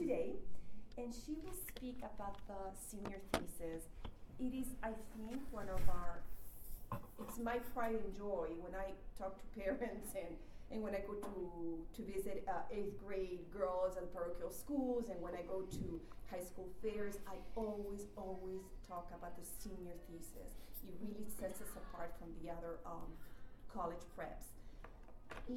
today, and she will speak about the senior thesis. It is, I think, one of our, it's my pride and joy when I talk to parents and, and when I go to, to visit uh, eighth grade girls at parochial schools and when I go to high school fairs, I always, always talk about the senior thesis. It really sets us apart from the other um, college preps.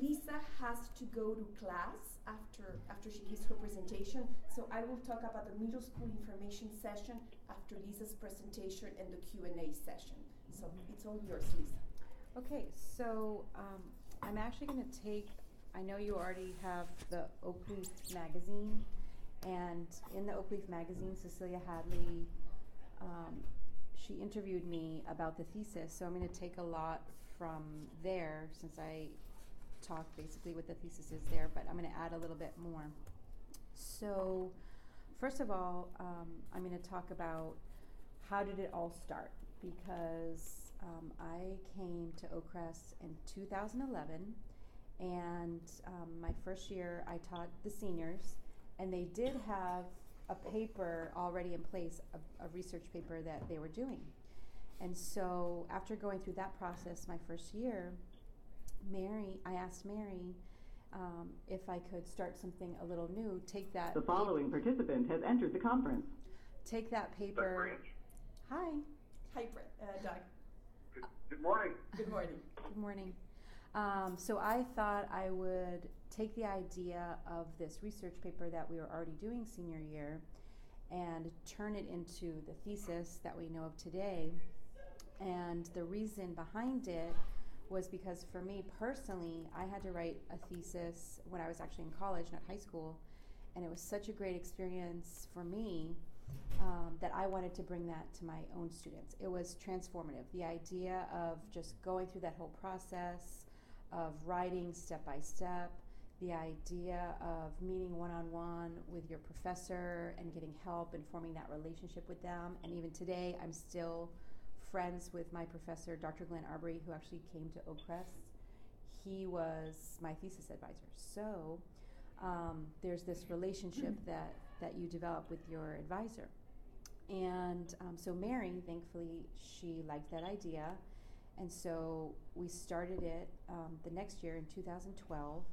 Lisa has to go to class after after she gives her presentation. So I will talk about the middle school information session after Lisa's presentation and the Q and A session. So it's all yours, Lisa. Okay, so um, I'm actually going to take. I know you already have the Oakleaf magazine, and in the Oakleaf magazine, Cecilia Hadley. Um, she interviewed me about the thesis, so I'm going to take a lot from there since I talk basically what the thesis is there, but I'm going to add a little bit more. So, first of all, um, I'm going to talk about how did it all start because um, I came to Oakcrest in 2011, and um, my first year I taught the seniors, and they did have a paper already in place, a, a research paper that they were doing. And so, after going through that process my first year, Mary, I asked Mary um, if I could start something a little new. Take that. The following participant has entered the conference. Take that paper. Hi. Hi, Brett, uh, Doug. Good, good morning. Good morning. Good morning. Um, so I thought I would take the idea of this research paper that we were already doing senior year and turn it into the thesis that we know of today. And the reason behind it was because for me personally, I had to write a thesis when I was actually in college, not high school, and it was such a great experience for me um, that I wanted to bring that to my own students. It was transformative. The idea of just going through that whole process of writing step by step, the idea of meeting one on one with your professor and getting help and forming that relationship with them. And even today, I'm still friends with my professor, Dr. Glenn Arbery, who actually came to Oakcrest. He was my thesis advisor. So um, there's this relationship that, that you develop with your advisor. And um, so Mary, thankfully, she liked that idea. And so we started it um, the next year in 2012.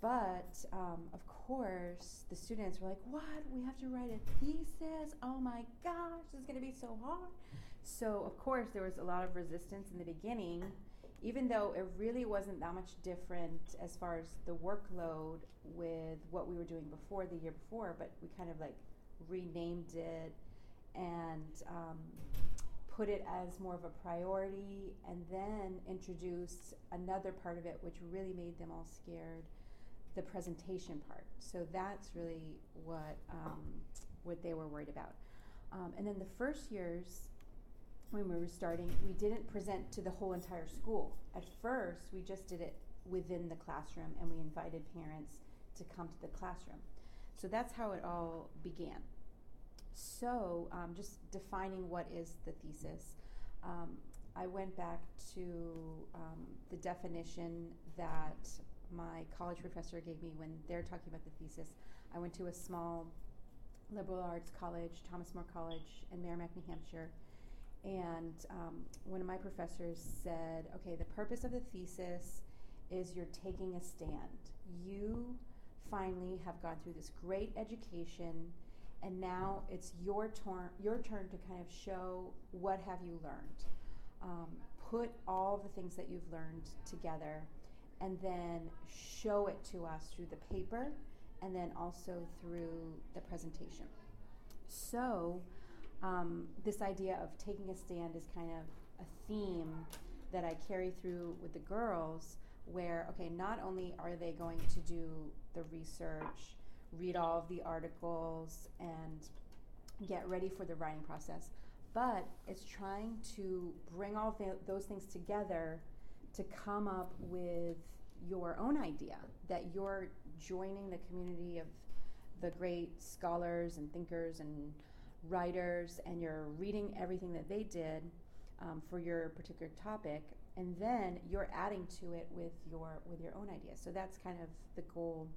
But um, of course, the students were like, What? We have to write a thesis? Oh my gosh, this is going to be so hard. So, of course, there was a lot of resistance in the beginning, even though it really wasn't that much different as far as the workload with what we were doing before the year before, but we kind of like renamed it and um, put it as more of a priority, and then introduced another part of it, which really made them all scared the presentation part. So that's really what um, what they were worried about. Um, and then the first years, when we were starting, we didn't present to the whole entire school. At first, we just did it within the classroom, and we invited parents to come to the classroom. So that's how it all began. So, um, just defining what is the thesis. Um, I went back to um, the definition that my college professor gave me when they're talking about the thesis. I went to a small liberal arts college, Thomas More College in Merrimack, New Hampshire. And um, one of my professors said, okay, the purpose of the thesis is you're taking a stand. You finally have gone through this great education, and now it's your turn, your turn to kind of show what have you learned. Um, put all the things that you've learned together and then show it to us through the paper and then also through the presentation. So, um, this idea of taking a stand is kind of a theme that I carry through with the girls, where, okay, not only are they going to do the research, read all of the articles, and get ready for the writing process, but it's trying to bring all th- those things together to come up with your own idea that you're joining the community of the great scholars and thinkers and writers and you're reading everything that they did um, for your particular topic and then you're adding to it with your with your own ideas so that's kind of the goal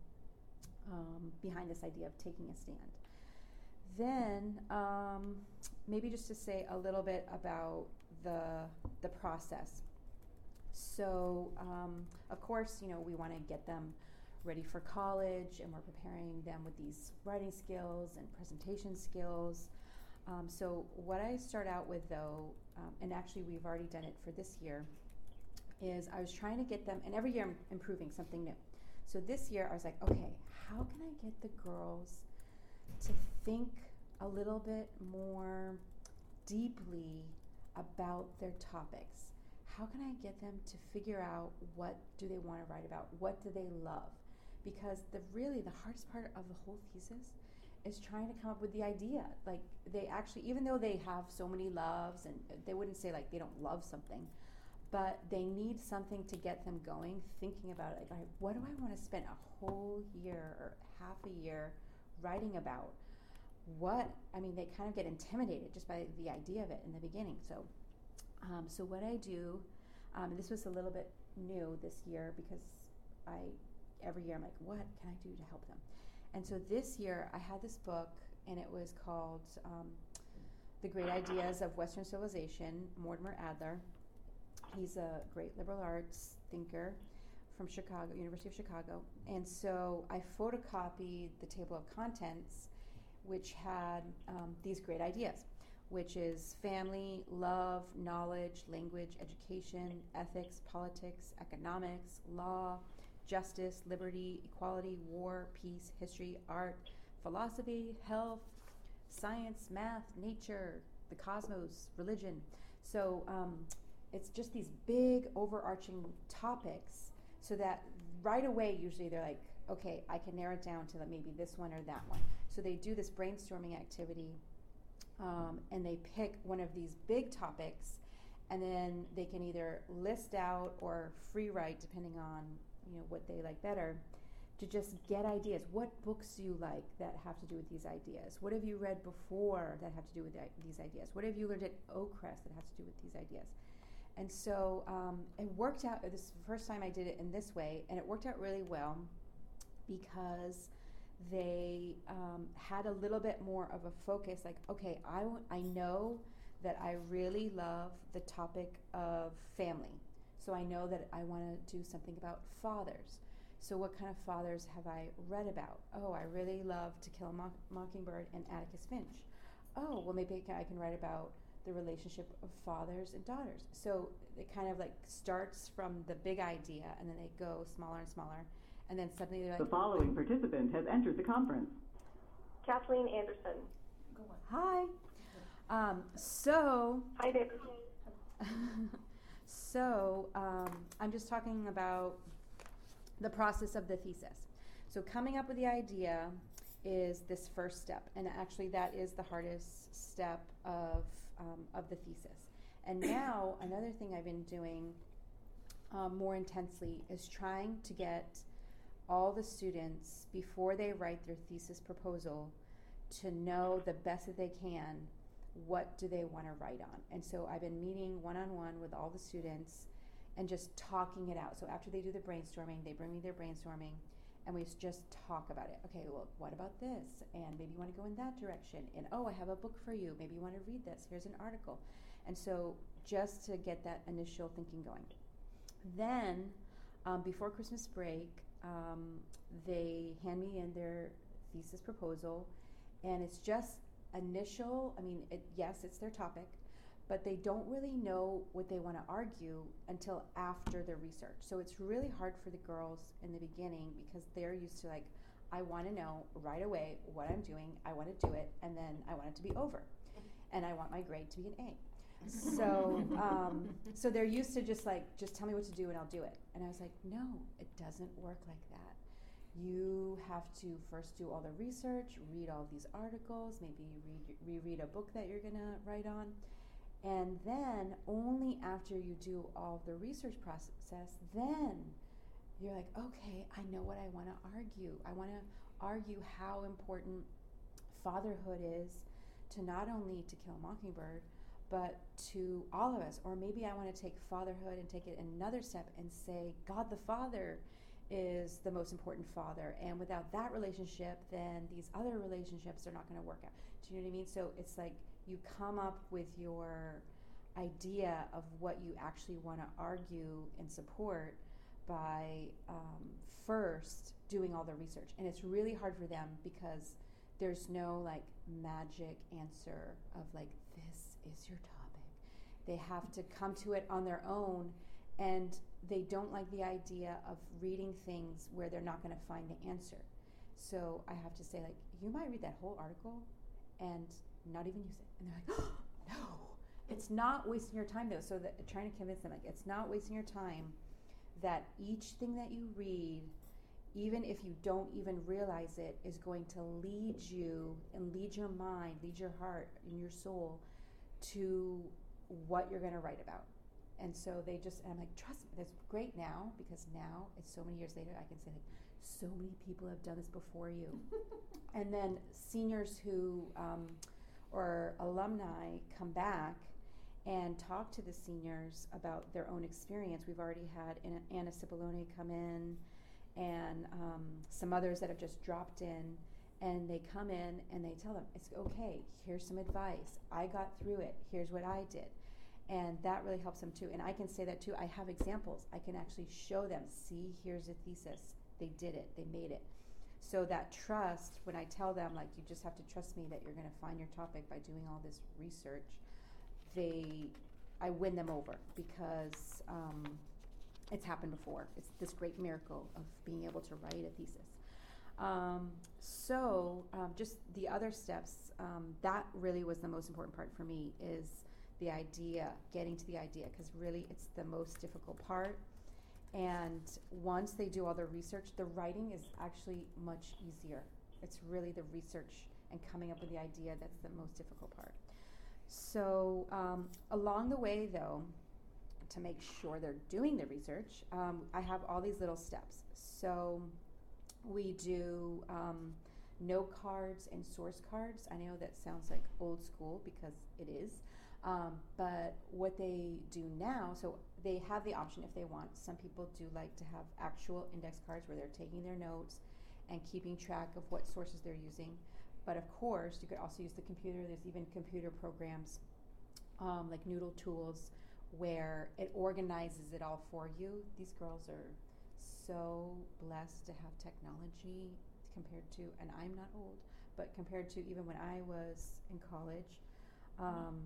um, behind this idea of taking a stand. Then, um, maybe just to say a little bit about the the process. So, um, of course, you know, we want to get them ready for college, and we're preparing them with these writing skills and presentation skills. Um, so, what I start out with, though, um, and actually we've already done it for this year, is I was trying to get them, and every year I'm improving something new. So this year I was like, okay, how can I get the girls to think a little bit more deeply about their topics? How can I get them to figure out what do they want to write about? What do they love? Because the really the hardest part of the whole thesis is trying to come up with the idea. Like they actually even though they have so many loves and they wouldn't say like they don't love something, but they need something to get them going, thinking about it. Like, right, what do I want to spend a whole year or half a year writing about? What I mean, they kind of get intimidated just by the idea of it in the beginning. So, um, so what I do, um, this was a little bit new this year because I every year I'm like, what can I do to help them? And so this year I had this book, and it was called um, "The Great Ideas of Western Civilization," Mortimer Adler He's a great liberal arts thinker from Chicago, University of Chicago. And so I photocopied the table of contents, which had um, these great ideas, which is family, love, knowledge, language, education, ethics, politics, economics, law, justice, liberty, equality, war, peace, history, art, philosophy, health, science, math, nature, the cosmos, religion. So um, it's just these big overarching topics so that right away usually they're like okay i can narrow it down to maybe this one or that one so they do this brainstorming activity um, and they pick one of these big topics and then they can either list out or free write depending on you know what they like better to just get ideas what books do you like that have to do with these ideas what have you read before that have to do with these ideas what have you learned at oakcrest that has to do with these ideas and so um, it worked out. This is the first time I did it in this way, and it worked out really well because they um, had a little bit more of a focus. Like, okay, I, w- I know that I really love the topic of family. So I know that I want to do something about fathers. So, what kind of fathers have I read about? Oh, I really love To Kill a Mock- Mockingbird and Atticus Finch. Oh, well, maybe I can, I can write about the relationship of fathers and daughters. So it kind of like starts from the big idea and then they go smaller and smaller. And then suddenly they're like, The following participant has entered the conference. Kathleen Anderson. Hi. Um, so, Hi there. so um, I'm just talking about the process of the thesis. So coming up with the idea is this first step, and actually that is the hardest step of um, of the thesis. And now, another thing I've been doing um, more intensely is trying to get all the students, before they write their thesis proposal, to know the best that they can what do they want to write on. And so I've been meeting one on one with all the students and just talking it out. So after they do the brainstorming, they bring me their brainstorming and we just talk about it. Okay, well, what about this? And maybe you want to go in that direction. And oh, I have a book for you. Maybe you want to read this. Here's an article. And so just to get that initial thinking going. Then, um, before Christmas break, um, they hand me in their thesis proposal, and it's just initial. I mean, it, yes, it's their topic, but they don't really know what they want to argue until after their research. So it's really hard for the girls in the beginning because they're used to like, I want to know right away what I'm doing, I want to do it, and then I want it to be over. And I want my grade to be an A. So, um, so they're used to just like, just tell me what to do and I'll do it. And I was like, no, it doesn't work like that. You have to first do all the research, read all these articles, maybe read, reread a book that you're going to write on and then only after you do all the research process, then you're like, okay, I know what I want to argue. I want to argue how important fatherhood is to not only To Kill a Mockingbird, but to all of us. Or maybe I want to take fatherhood and take it another step and say, God the Father is the most important father. And without that relationship, then these other relationships are not going to work out. Do you know what I mean? So it's like you come up with your idea of what you actually want to argue and support by um, first doing all the research. And it's really hard for them because there's no like magic answer of like, this is your topic. They have to come to it on their own and they don't like the idea of reading things where they're not going to find the answer. So I have to say, like, you might read that whole article and not even use it. And they're like, oh, no, it's not wasting your time though. So that trying to convince them, like, it's not wasting your time that each thing that you read, even if you don't even realize it, is going to lead you and lead your mind, lead your heart and your soul to what you're going to write about. And so they just, and I'm like, trust me, that's great now because now it's so many years later, I can say, like, so many people have done this before you. and then seniors who, um, or alumni come back and talk to the seniors about their own experience. We've already had Anna Cipollone come in and um, some others that have just dropped in. And they come in and they tell them, it's okay, here's some advice. I got through it, here's what I did. And that really helps them too. And I can say that too. I have examples. I can actually show them, see, here's a thesis. They did it, they made it. So that trust, when I tell them, like, you just have to trust me that you're going to find your topic by doing all this research, they, I win them over because um, it's happened before. It's this great miracle of being able to write a thesis. Um, so, um, just the other steps, um, that really was the most important part for me is the idea, getting to the idea, because really it's the most difficult part. And once they do all the research, the writing is actually much easier. It's really the research and coming up with the idea that's the most difficult part. So, um, along the way, though, to make sure they're doing the research, um, I have all these little steps. So, we do um, note cards and source cards. I know that sounds like old school because it is. Um, but what they do now, so they have the option if they want. Some people do like to have actual index cards where they're taking their notes and keeping track of what sources they're using. But of course, you could also use the computer. There's even computer programs um, like Noodle Tools where it organizes it all for you. These girls are so blessed to have technology compared to, and I'm not old, but compared to even when I was in college. Um,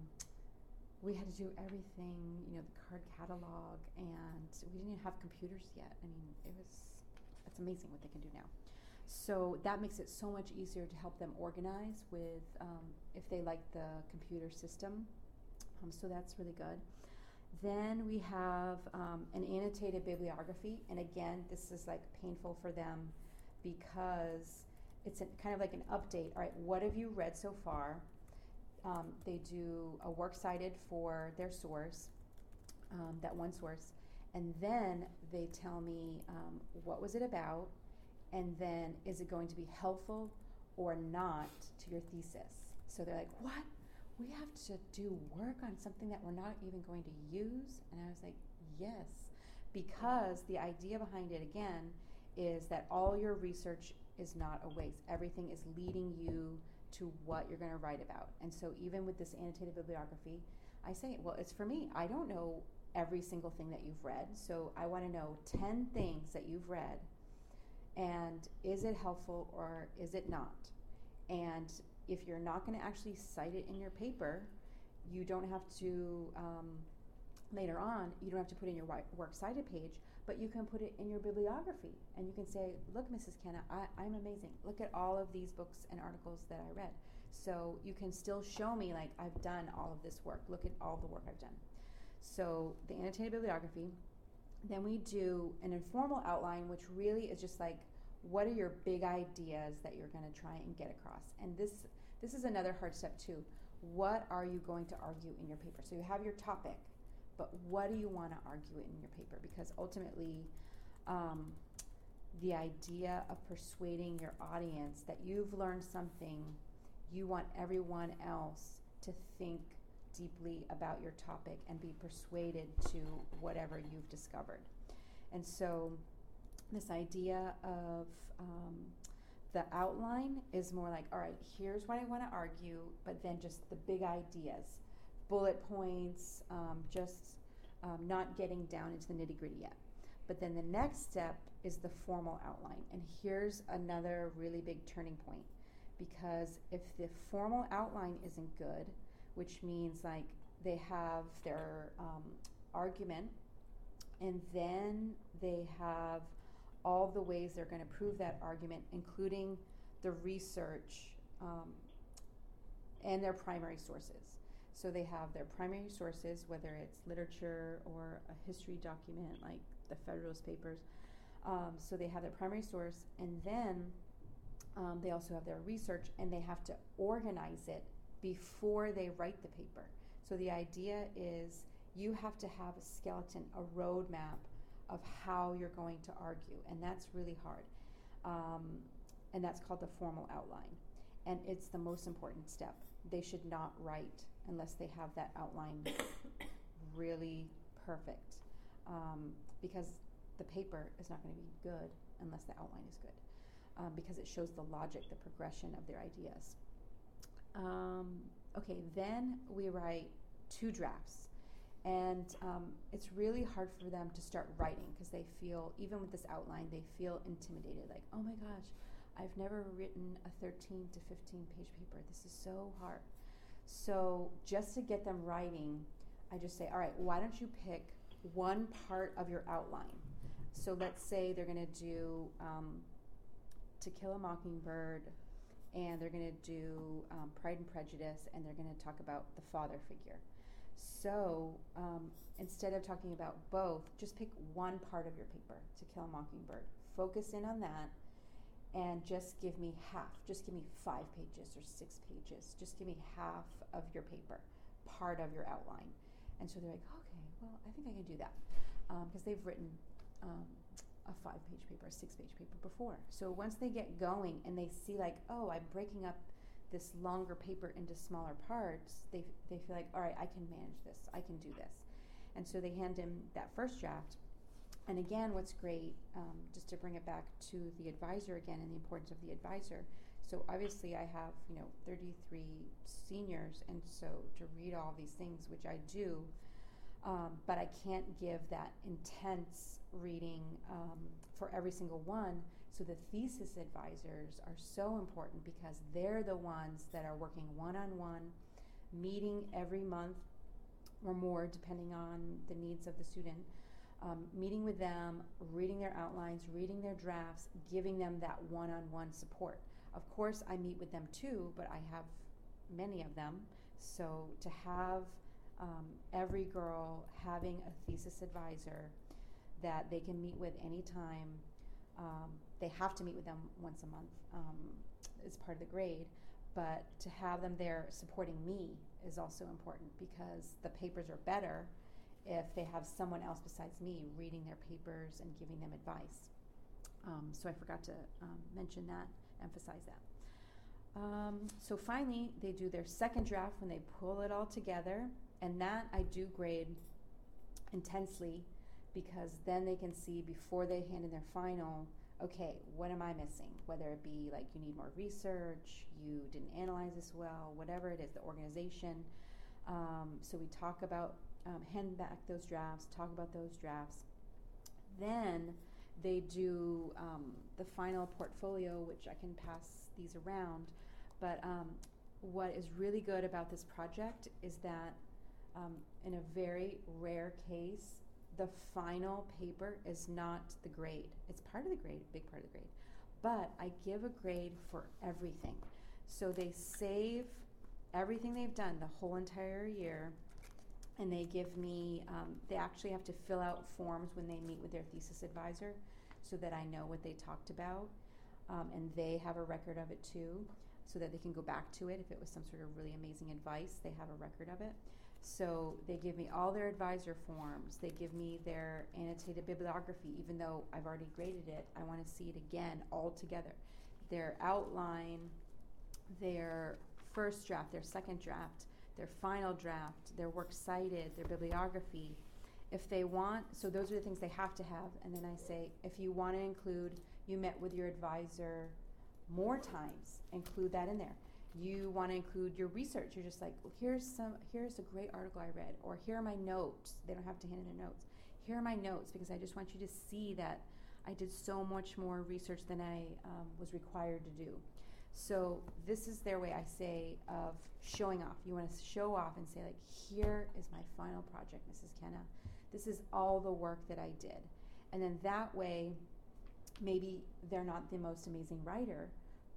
we had to do everything, you know, the card catalog, and we didn't even have computers yet. I mean, it was, it's amazing what they can do now. So that makes it so much easier to help them organize with um, if they like the computer system. Um, so that's really good. Then we have um, an annotated bibliography, and again, this is like painful for them because it's a, kind of like an update. All right, what have you read so far? Um, they do a work cited for their source, um, that one source, and then they tell me um, what was it about, and then is it going to be helpful or not to your thesis. So they're like, what? We have to do work on something that we're not even going to use? And I was like, yes, because the idea behind it again is that all your research is not a waste. Everything is leading you to what you're going to write about. And so, even with this annotated bibliography, I say, well, it's for me. I don't know every single thing that you've read. So, I want to know 10 things that you've read. And is it helpful or is it not? And if you're not going to actually cite it in your paper, you don't have to, um, later on, you don't have to put in your works cited page, but you can put it in your bibliography and you can say, look, Mrs. Kenna, I, I'm amazing. Look at all of these books and articles that I read. So you can still show me, like, I've done all of this work. Look at all the work I've done. So the annotated bibliography. Then we do an informal outline, which really is just like, what are your big ideas that you're going to try and get across? And this this is another hard step too. What are you going to argue in your paper? So you have your topic, but what do you want to argue in your paper? Because ultimately, um, the idea of persuading your audience that you've learned something, you want everyone else to think deeply about your topic and be persuaded to whatever you've discovered. And so this idea of um, the outline is more like, all right, here's what I want to argue, but then just the big ideas, bullet points, um, just um, not getting down into the nitty gritty yet. But then the next step is the formal outline. And here's another really big turning point because if the formal outline isn't good, which means like they have their um, argument and then they have all the ways they're going to prove that argument, including the research um, and their primary sources. So they have their primary sources, whether it's literature or a history document like the Federalist Papers. Um, so they have their primary source, and then um, they also have their research, and they have to organize it before they write the paper. So the idea is you have to have a skeleton, a roadmap of how you're going to argue, and that's really hard. Um, and that's called the formal outline. And it's the most important step. They should not write unless they have that outline really perfect. Um, because the paper is not going to be good unless the outline is good. Um, because it shows the logic, the progression of their ideas. Um, okay, then we write two drafts. And um, it's really hard for them to start writing because they feel, even with this outline, they feel intimidated. Like, oh my gosh, I've never written a 13 to 15 page paper. This is so hard. So, just to get them writing, I just say, all right, why don't you pick one part of your outline? So, let's say they're going to do um, To Kill a Mockingbird, and they're going to do um, Pride and Prejudice, and they're going to talk about the father figure. So, um, instead of talking about both, just pick one part of your paper, To Kill a Mockingbird. Focus in on that and just give me half. Just give me five pages or six pages. Just give me half of your paper, part of your outline. And so they're like, okay, well, I think I can do that. Because um, they've written um, a five page paper, a six page paper before. So once they get going and they see, like, oh, I'm breaking up this longer paper into smaller parts, they, they feel like, all right, I can manage this, I can do this. And so they hand him that first draft and again, what's great, um, just to bring it back to the advisor again and the importance of the advisor. So obviously, I have you know 33 seniors, and so to read all these things, which I do, um, but I can't give that intense reading um, for every single one. So the thesis advisors are so important because they're the ones that are working one on one, meeting every month or more, depending on the needs of the student um, meeting with them, reading their outlines, reading their drafts, giving them that one on one support. Of course, I meet with them too, but I have many of them. So to have um, every girl having a thesis advisor that they can meet with anytime, um, they have to meet with them once a month um, as part of the grade. But to have them there supporting me is also important because the papers are better if they have someone else besides me reading their papers and giving them advice. Um, so I forgot to um, mention that, emphasize that. Um, so finally, they do their second draft when they pull it all together, and that I do grade intensely because then they can see before they hand in their final okay, what am I missing? Whether it be like you need more research, you didn't analyze this well, whatever it is, the organization. Um, so we talk about um, hand back those drafts, talk about those drafts. Then they do um, the final portfolio, which I can pass these around. But um, what is really good about this project is that, um, in a very rare case, the final paper is not the grade. It's part of the grade, a big part of the grade. But I give a grade for everything. So they save everything they've done the whole entire year and they give me, um, they actually have to fill out forms when they meet with their thesis advisor so that I know what they talked about. Um, and they have a record of it too, so that they can go back to it if it was some sort of really amazing advice. They have a record of it. So they give me all their advisor forms. They give me their annotated bibliography, even though I've already graded it. I want to see it again all together. Their outline, their first draft, their second draft, their final draft, their works cited, their bibliography, If they want, so those are the things they have to have, and then I say, if you want to include, you met with your advisor more times, include that in there. You want to include your research. You're just like, well, here's some, here's a great article I read, or here are my notes. They don't have to hand in their notes. Here are my notes because I just want you to see that I did so much more research than I um, was required to do. So this is their way, I say, of showing off. You want to show off and say, like, here is my final project, Mrs. Kenna. This is all the work that I did. And then that way, maybe they're not the most amazing writer,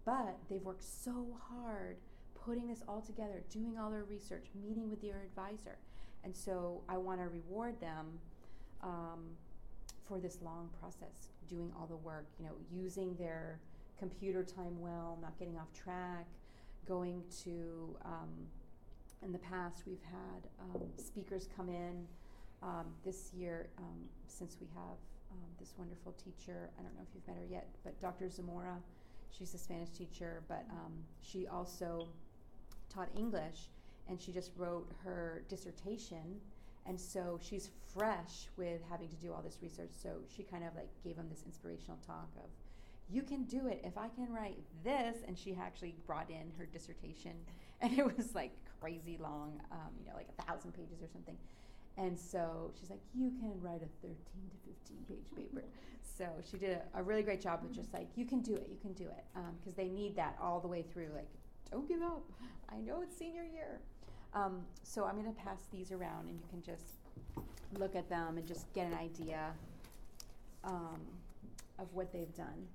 but they've worked so hard putting this all together, doing all their research, meeting with their advisor. And so I want to reward them um, for this long process, doing all the work, you know, using their computer time well, not getting off track, going to, um, in the past, we've had um, speakers come in. Um, this year, um, since we have um, this wonderful teacher, I don't know if you've met her yet, but Dr. Zamora, she's a Spanish teacher, but she also taught English and she just wrote her dissertation. And so she's fresh with having to do all this research. So she kind of like gave him this inspirational talk of, you can do it if I can write this. And she actually brought in her dissertation, and it was like crazy long, um, you know, like a thousand pages or something. And so she's like, you can write a 13 to 15 page paper. So she did a, a really great job with just like, you can do it, you can do it. Because um, they need that all the way through. Like, don't give up. I know it's senior year. Um, so I'm going to pass these around and you can just look at them and just get an idea um, of what they've done.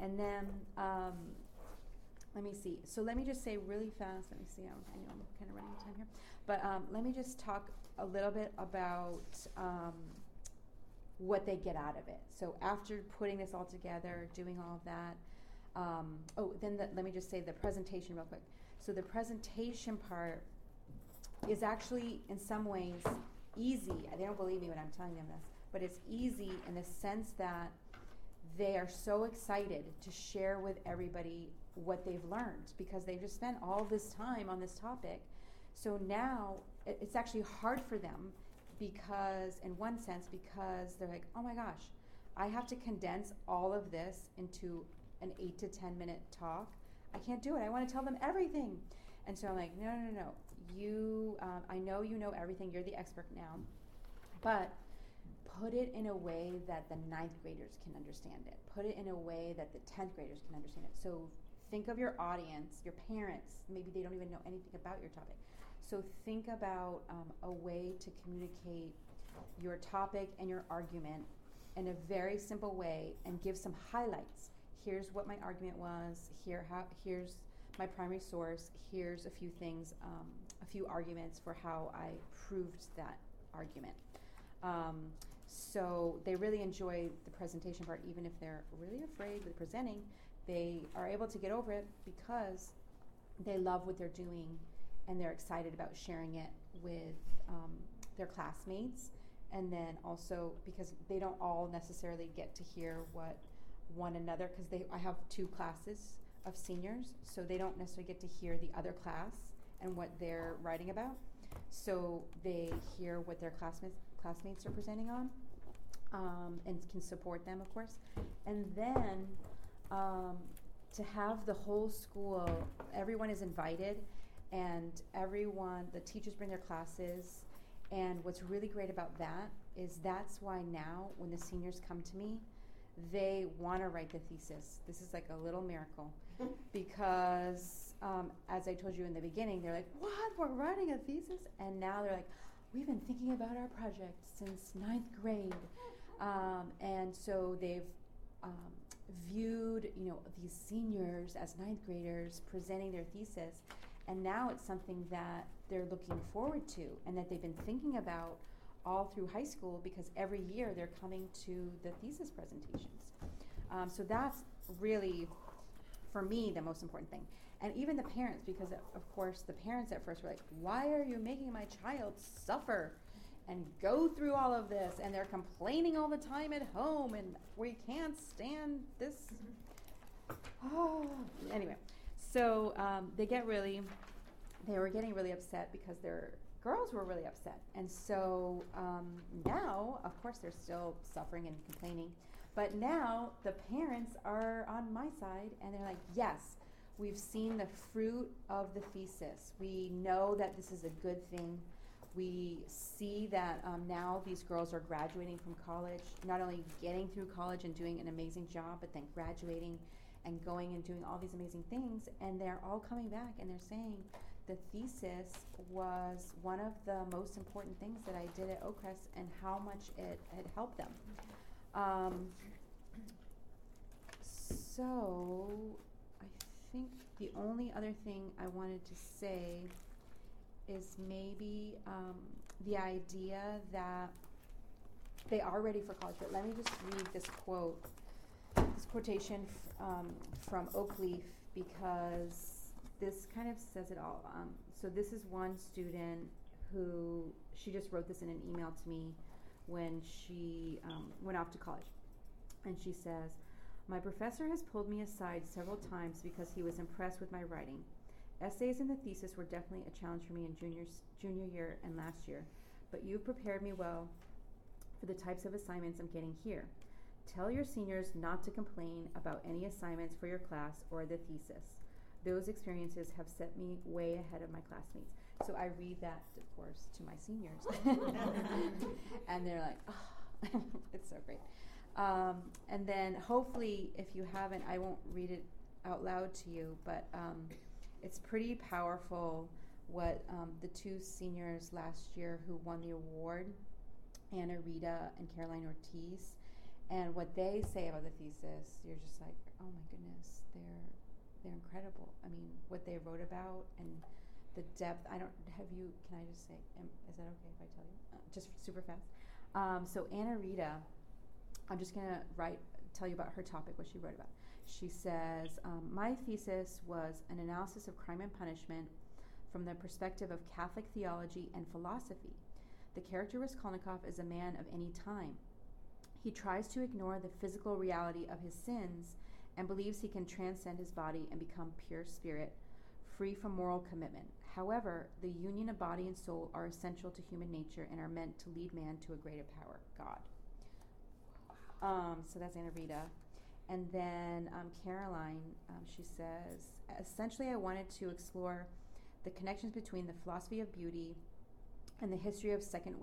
And then, um, let me see. So let me just say really fast. Let me see. I'm, I know I'm kind of running out of time here, but um, let me just talk a little bit about um, what they get out of it. So after putting this all together, doing all of that. Um, oh, then the, let me just say the presentation real quick. So the presentation part is actually, in some ways, easy. They don't believe me when I'm telling them this, but it's easy in the sense that they are so excited to share with everybody what they've learned because they've just spent all this time on this topic. So now it's actually hard for them because, in one sense, because they're like, oh my gosh, I have to condense all of this into an eight to 10 minute talk. I can't do it. I want to tell them everything. And so I'm like, no, no, no, no. You, um, I know you know everything. You're the expert now. But put it in a way that the ninth graders can understand it. Put it in a way that the 10th graders can understand it. So think of your audience, your parents. Maybe they don't even know anything about your topic. So think about um, a way to communicate your topic and your argument in a very simple way and give some highlights. Here's what my argument was. Here, how, here's my primary source. Here's a few things, um, a few arguments for how I proved that argument. Um, so they really enjoy the presentation part, even if they're really afraid with presenting. They are able to get over it because they love what they're doing and they're excited about sharing it with um, their classmates. And then also because they don't all necessarily get to hear what one another, because they I have two classes of seniors, so they don't necessarily get to hear the other class and what they're writing about. So they hear what their classmates classmates are presenting on, um, and can support them, of course. And then um, to have the whole school, everyone is invited, and everyone, the teachers bring their classes. And what's really great about that is that's why now, when the seniors come to me, they want to write the thesis. This is like a little miracle because, um, as I told you in the beginning, they're like, What? We're writing a thesis? And now they're like, We've been thinking about our project since ninth grade. Um, and so they've um, viewed, you know, these seniors as ninth graders presenting their thesis and now it's something that they're looking forward to and that they've been thinking about all through high school because every year they're coming to the thesis presentations. Um, so that's really, for me, the most important thing. And even the parents, because of course the parents at first were like, why are you making my child suffer and go through all of this? And they're complaining all the time at home and we can't stand this. Oh, anyway, so um, they get really, they were getting really upset because their girls were really upset. And so um, now, of course, they're still suffering and complaining. But now the parents are on my side and they're like, yes, we've seen the fruit of the thesis. We know that this is a good thing. We see that um, now these girls are graduating from college, not only getting through college and doing an amazing job, but then graduating and going and doing all these amazing things. And they're all coming back and they're saying the thesis was one of the most important things that I did at Oakcrest and how much it had helped them. Um, so, think the only other thing I wanted to say is maybe um, the idea that they are ready for college. But let me just read this quote, this quotation f- um, from Oakleaf, because this kind of says it all. Um, so, this is one student who she just wrote this in an email to me when she um, went off to college. And she says, My professor has pulled me aside several times because he was impressed with my writing. Essays and the thesis were definitely a challenge for me in junior, junior year and last year, but you've prepared me well for the types of assignments I'm getting here. Tell your seniors not to complain about any assignments for your class or the thesis. Those experiences have set me way ahead of my classmates. So I read that, of course, to my seniors. and they're like, oh, it's so great. Um, and then hopefully, if you haven't, I won't read it out loud to you, but um, it's pretty powerful what um, the two seniors last year who won the award, Anna Rita and Caroline Ortiz, and what they say about the thesis, you're just like, oh my goodness, they're they're incredible. I mean, what they wrote about and the depth. I don't have you. Can I just say? Am, is that okay if I tell you? Uh, just super fast. Um, so Anna Rita, I'm just gonna write tell you about her topic, what she wrote about. She says, um, My thesis was an analysis of crime and punishment from the perspective of Catholic theology and philosophy. The character Raskolnikov is a man of any time. He tries to ignore the physical reality of his sins and believes he can transcend his body and become pure spirit, free from moral commitment. However, the union of body and soul are essential to human nature and are meant to lead man to a greater power, God. Um, so that's Anna Rita. And then um, Caroline, um, she says, essentially, I wanted to explore the connections between the philosophy of beauty and the history of second wave